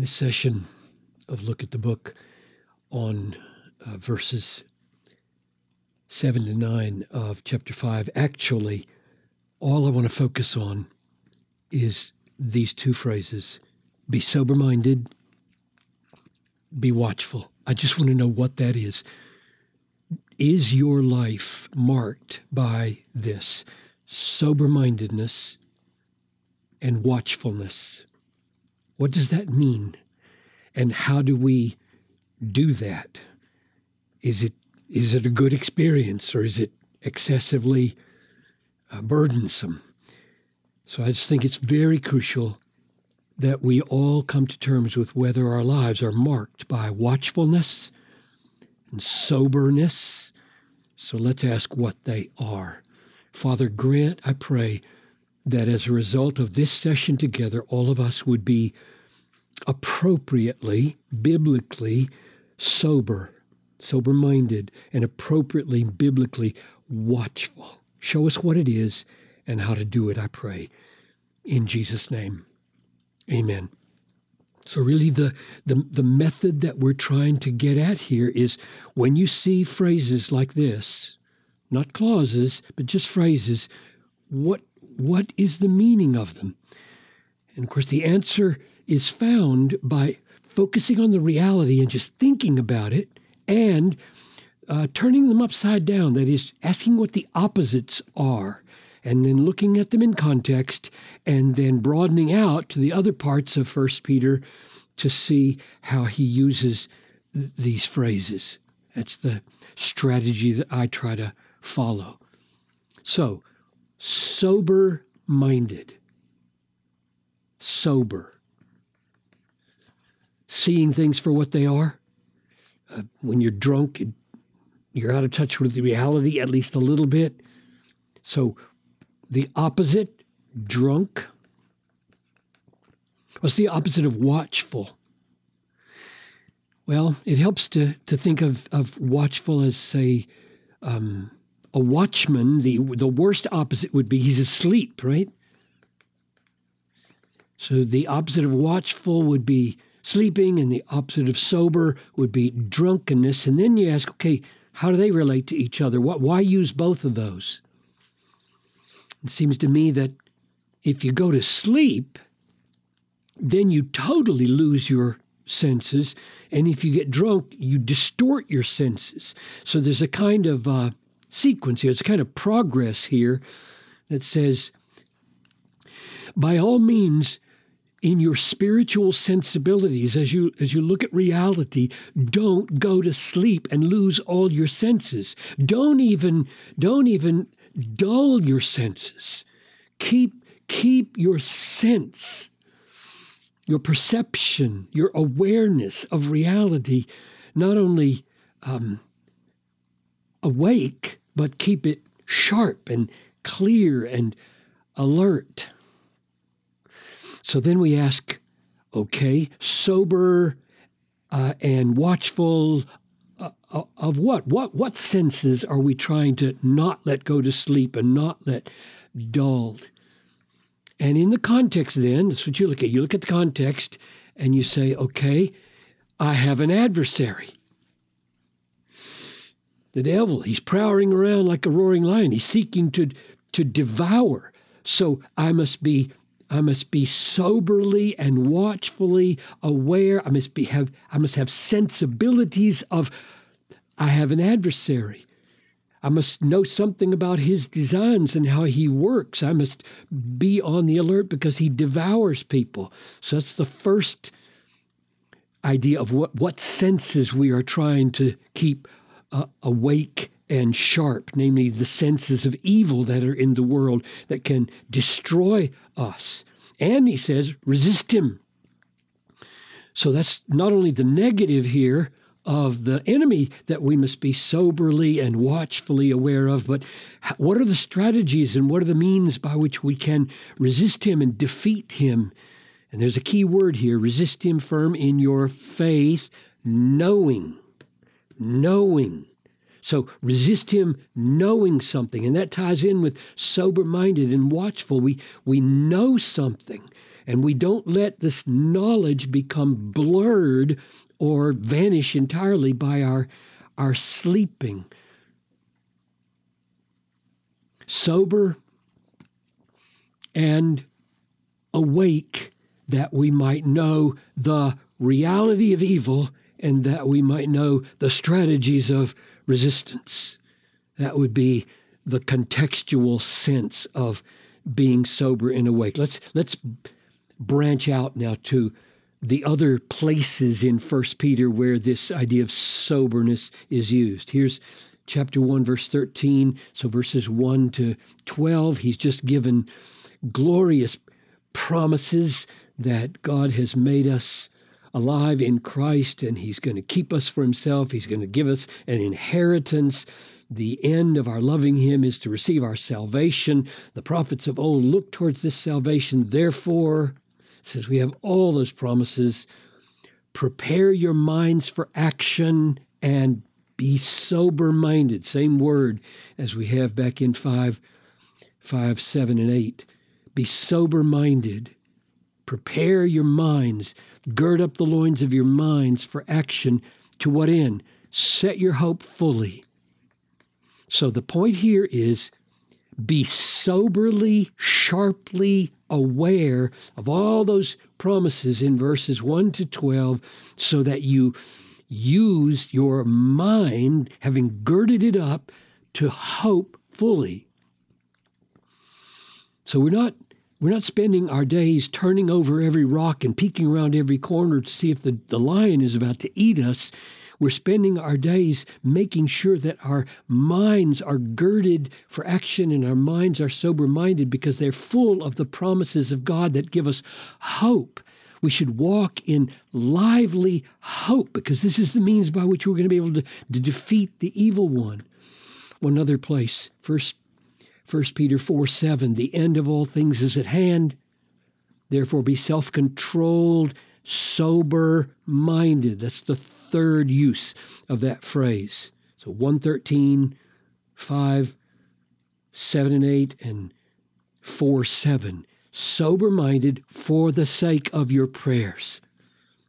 in this session of Look at the Book on uh, verses 7 to 9 of chapter 5, actually, all I want to focus on is these two phrases be sober minded, be watchful. I just want to know what that is. Is your life marked by this sober mindedness and watchfulness? What does that mean? And how do we do that? Is it is it a good experience or is it excessively uh, burdensome? So I just think it's very crucial that we all come to terms with whether our lives are marked by watchfulness and soberness. So let's ask what they are. Father, grant, I pray, that as a result of this session together, all of us would be appropriately, biblically sober sober minded, and appropriately biblically watchful. Show us what it is and how to do it, I pray. In Jesus' name, amen. So, really, the, the, the method that we're trying to get at here is when you see phrases like this, not clauses, but just phrases, what, what is the meaning of them? And of course, the answer is found by focusing on the reality and just thinking about it and uh, turning them upside down, that is, asking what the opposites are, and then looking at them in context, and then broadening out to the other parts of First Peter to see how he uses th- these phrases. That's the strategy that I try to follow. So, sober minded, sober, seeing things for what they are, uh, when you're drunk, you're out of touch with the reality at least a little bit. So the opposite, drunk. What's the opposite of watchful? Well, it helps to, to think of, of watchful as, say, um, a watchman. The, the worst opposite would be he's asleep, right? So the opposite of watchful would be sleeping, and the opposite of sober would be drunkenness. And then you ask, okay, how do they relate to each other? What, why use both of those? It seems to me that if you go to sleep, then you totally lose your senses. And if you get drunk, you distort your senses. So there's a kind of uh, sequence here, it's a kind of progress here that says, by all means, in your spiritual sensibilities as you as you look at reality don't go to sleep and lose all your senses. Don't even don't even dull your senses. Keep keep your sense your perception your awareness of reality not only um, awake but keep it sharp and clear and alert so then we ask, okay, sober uh, and watchful uh, uh, of what? What what senses are we trying to not let go to sleep and not let dulled? And in the context, then that's what you look at. You look at the context and you say, okay, I have an adversary. The devil, he's prowling around like a roaring lion. He's seeking to, to devour. So I must be I must be soberly and watchfully aware. I must be have I must have sensibilities of I have an adversary. I must know something about his designs and how he works. I must be on the alert because he devours people. So that's the first idea of what, what senses we are trying to keep uh, awake and sharp, namely the senses of evil that are in the world that can destroy us. And he says, resist him. So that's not only the negative here of the enemy that we must be soberly and watchfully aware of, but what are the strategies and what are the means by which we can resist him and defeat him? And there's a key word here resist him firm in your faith, knowing. Knowing. So resist him knowing something. And that ties in with sober minded and watchful. We, we know something. And we don't let this knowledge become blurred or vanish entirely by our, our sleeping. Sober and awake that we might know the reality of evil and that we might know the strategies of resistance. That would be the contextual sense of being sober and awake. Let's let's branch out now to the other places in First Peter where this idea of soberness is used. Here's chapter 1 verse 13, so verses 1 to 12, he's just given glorious promises that God has made us alive in Christ and He's going to keep us for Himself. He's going to give us an inheritance. The end of our loving Him is to receive our salvation. The prophets of old look towards this salvation. Therefore, since we have all those promises, prepare your minds for action and be sober minded. Same word as we have back in 5, 5, 7, and 8. Be sober minded. Prepare your minds. Gird up the loins of your minds for action. To what end? Set your hope fully. So the point here is be soberly, sharply aware of all those promises in verses 1 to 12 so that you use your mind, having girded it up, to hope fully. So we're not we're not spending our days turning over every rock and peeking around every corner to see if the, the lion is about to eat us. We're spending our days making sure that our minds are girded for action and our minds are sober minded because they're full of the promises of God that give us hope. We should walk in lively hope because this is the means by which we're going to be able to, to defeat the evil one. One other place, First 1 Peter 4 7, the end of all things is at hand. Therefore, be self controlled, sober minded. That's the third use of that phrase. So 113, 5, 7 and 8, and 4 7. Sober minded for the sake of your prayers.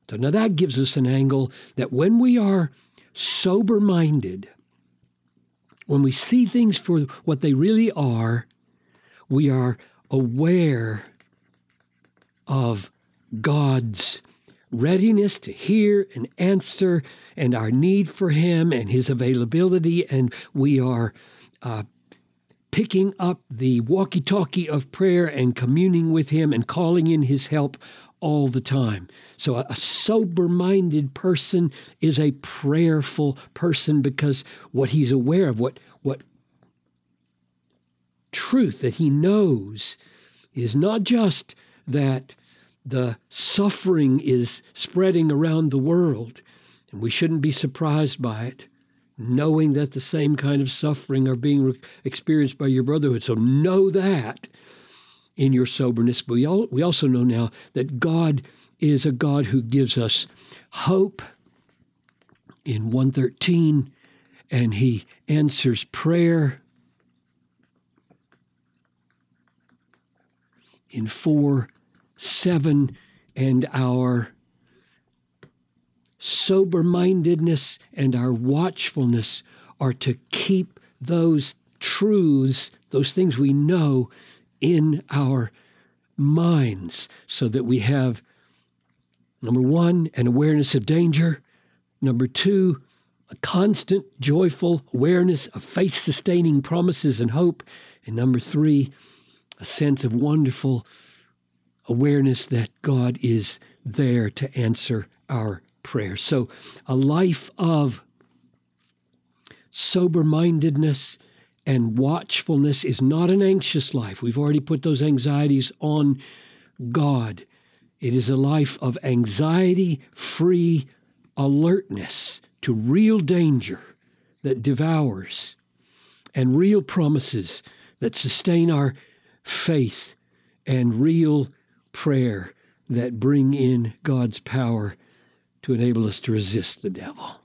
So now that gives us an angle that when we are sober minded, when we see things for what they really are, we are aware of God's readiness to hear and answer and our need for Him and His availability, and we are uh, picking up the walkie talkie of prayer and communing with Him and calling in His help all the time. So, a, sober minded person is a prayerful person because what he's aware of, what, what truth that he knows, is not just that the suffering is spreading around the world, and we shouldn't be surprised by it, knowing that the same kind of suffering are being re- experienced by your brotherhood. So, know that in your soberness. But we, all, we also know now that God is a God who gives us hope in 113 and he answers prayer in 4 7 and our sober mindedness and our watchfulness are to keep those truths, those things we know, in our minds so that we have, number one, an awareness of danger, number two, a constant, joyful awareness of faith sustaining promises and hope, and number three, a sense of wonderful awareness that God is there to answer our prayers. So, a life of sober mindedness and watchfulness is not an anxious life. We've already put those anxieties on God. It is a life of anxiety free alertness to real danger that devours and real promises that sustain our faith and real prayer that bring in God's power to enable us to resist the devil.